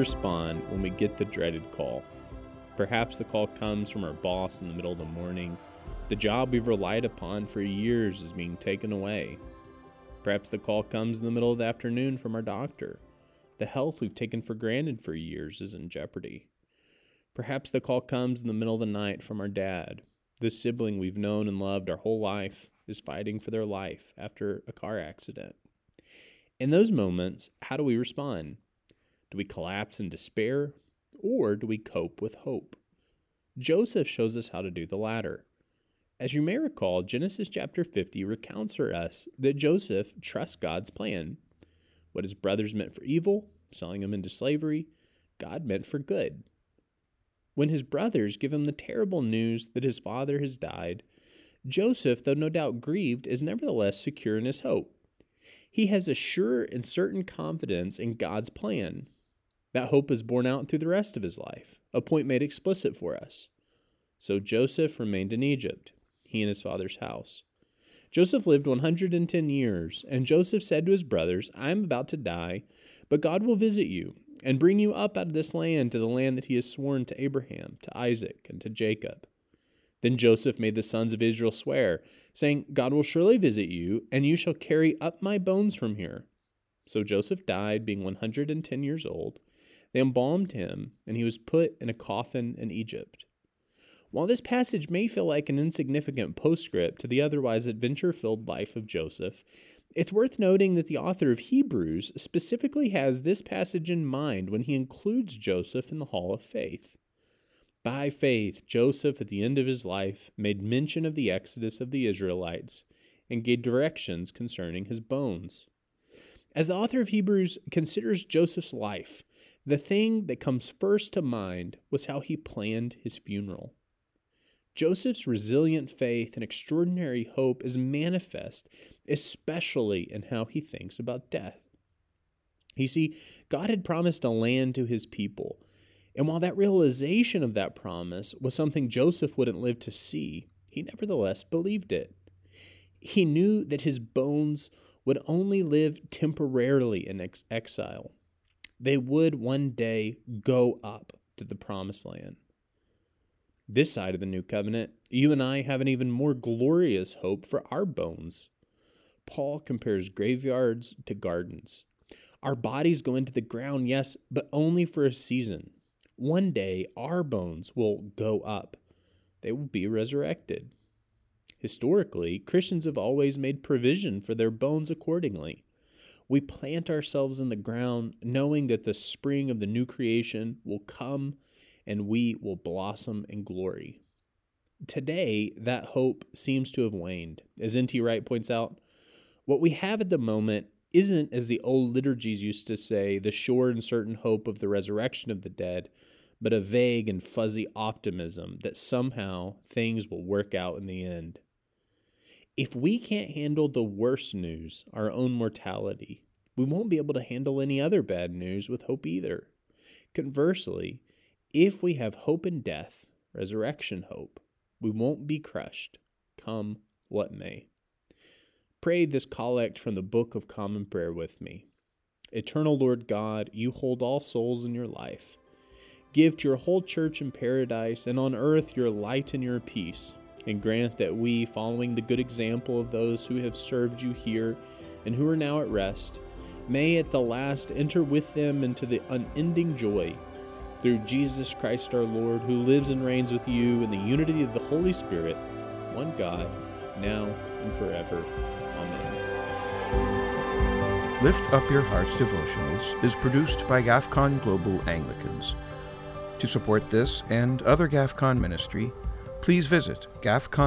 respond when we get the dreaded call? Perhaps the call comes from our boss in the middle of the morning. The job we've relied upon for years is being taken away. Perhaps the call comes in the middle of the afternoon from our doctor. The health we've taken for granted for years is in jeopardy. Perhaps the call comes in the middle of the night from our dad. The sibling we've known and loved our whole life is fighting for their life after a car accident. In those moments, how do we respond? Do we collapse in despair or do we cope with hope? Joseph shows us how to do the latter. As you may recall, Genesis chapter 50 recounts for us that Joseph trusts God's plan. What his brothers meant for evil, selling him into slavery, God meant for good. When his brothers give him the terrible news that his father has died, Joseph, though no doubt grieved, is nevertheless secure in his hope. He has a sure and certain confidence in God's plan. That hope is borne out through the rest of his life, a point made explicit for us. So Joseph remained in Egypt he and his father's house. Joseph lived 110 years, and Joseph said to his brothers, I am about to die, but God will visit you and bring you up out of this land to the land that he has sworn to Abraham, to Isaac, and to Jacob. Then Joseph made the sons of Israel swear, saying, God will surely visit you, and you shall carry up my bones from here. So Joseph died, being 110 years old. They embalmed him, and he was put in a coffin in Egypt. While this passage may feel like an insignificant postscript to the otherwise adventure filled life of Joseph, it's worth noting that the author of Hebrews specifically has this passage in mind when he includes Joseph in the Hall of Faith. By faith, Joseph, at the end of his life, made mention of the exodus of the Israelites and gave directions concerning his bones. As the author of Hebrews considers Joseph's life, the thing that comes first to mind was how he planned his funeral. Joseph's resilient faith and extraordinary hope is manifest, especially in how he thinks about death. You see, God had promised a land to his people, and while that realization of that promise was something Joseph wouldn't live to see, he nevertheless believed it. He knew that his bones would only live temporarily in ex- exile. They would one day go up to the promised land this side of the new covenant, you and I have an even more glorious hope for our bones. Paul compares graveyards to gardens. Our bodies go into the ground, yes, but only for a season. One day, our bones will go up, they will be resurrected. Historically, Christians have always made provision for their bones accordingly. We plant ourselves in the ground, knowing that the spring of the new creation will come and we will blossom in glory. Today, that hope seems to have waned. As N.T. Wright points out, what we have at the moment isn't, as the old liturgies used to say, the sure and certain hope of the resurrection of the dead, but a vague and fuzzy optimism that somehow things will work out in the end. If we can't handle the worst news, our own mortality, we won't be able to handle any other bad news with hope either. Conversely, if we have hope in death, resurrection hope, we won't be crushed, come what may. Pray this collect from the Book of Common Prayer with me. Eternal Lord God, you hold all souls in your life. Give to your whole church in paradise and on earth your light and your peace, and grant that we, following the good example of those who have served you here and who are now at rest, may at the last enter with them into the unending joy through Jesus Christ our Lord, who lives and reigns with you in the unity of the Holy Spirit, one God, now and forever. Amen. Lift Up Your Hearts devotionals is produced by GAFCON Global Anglicans. To support this and other GAFCON ministry, please visit gafcon.org.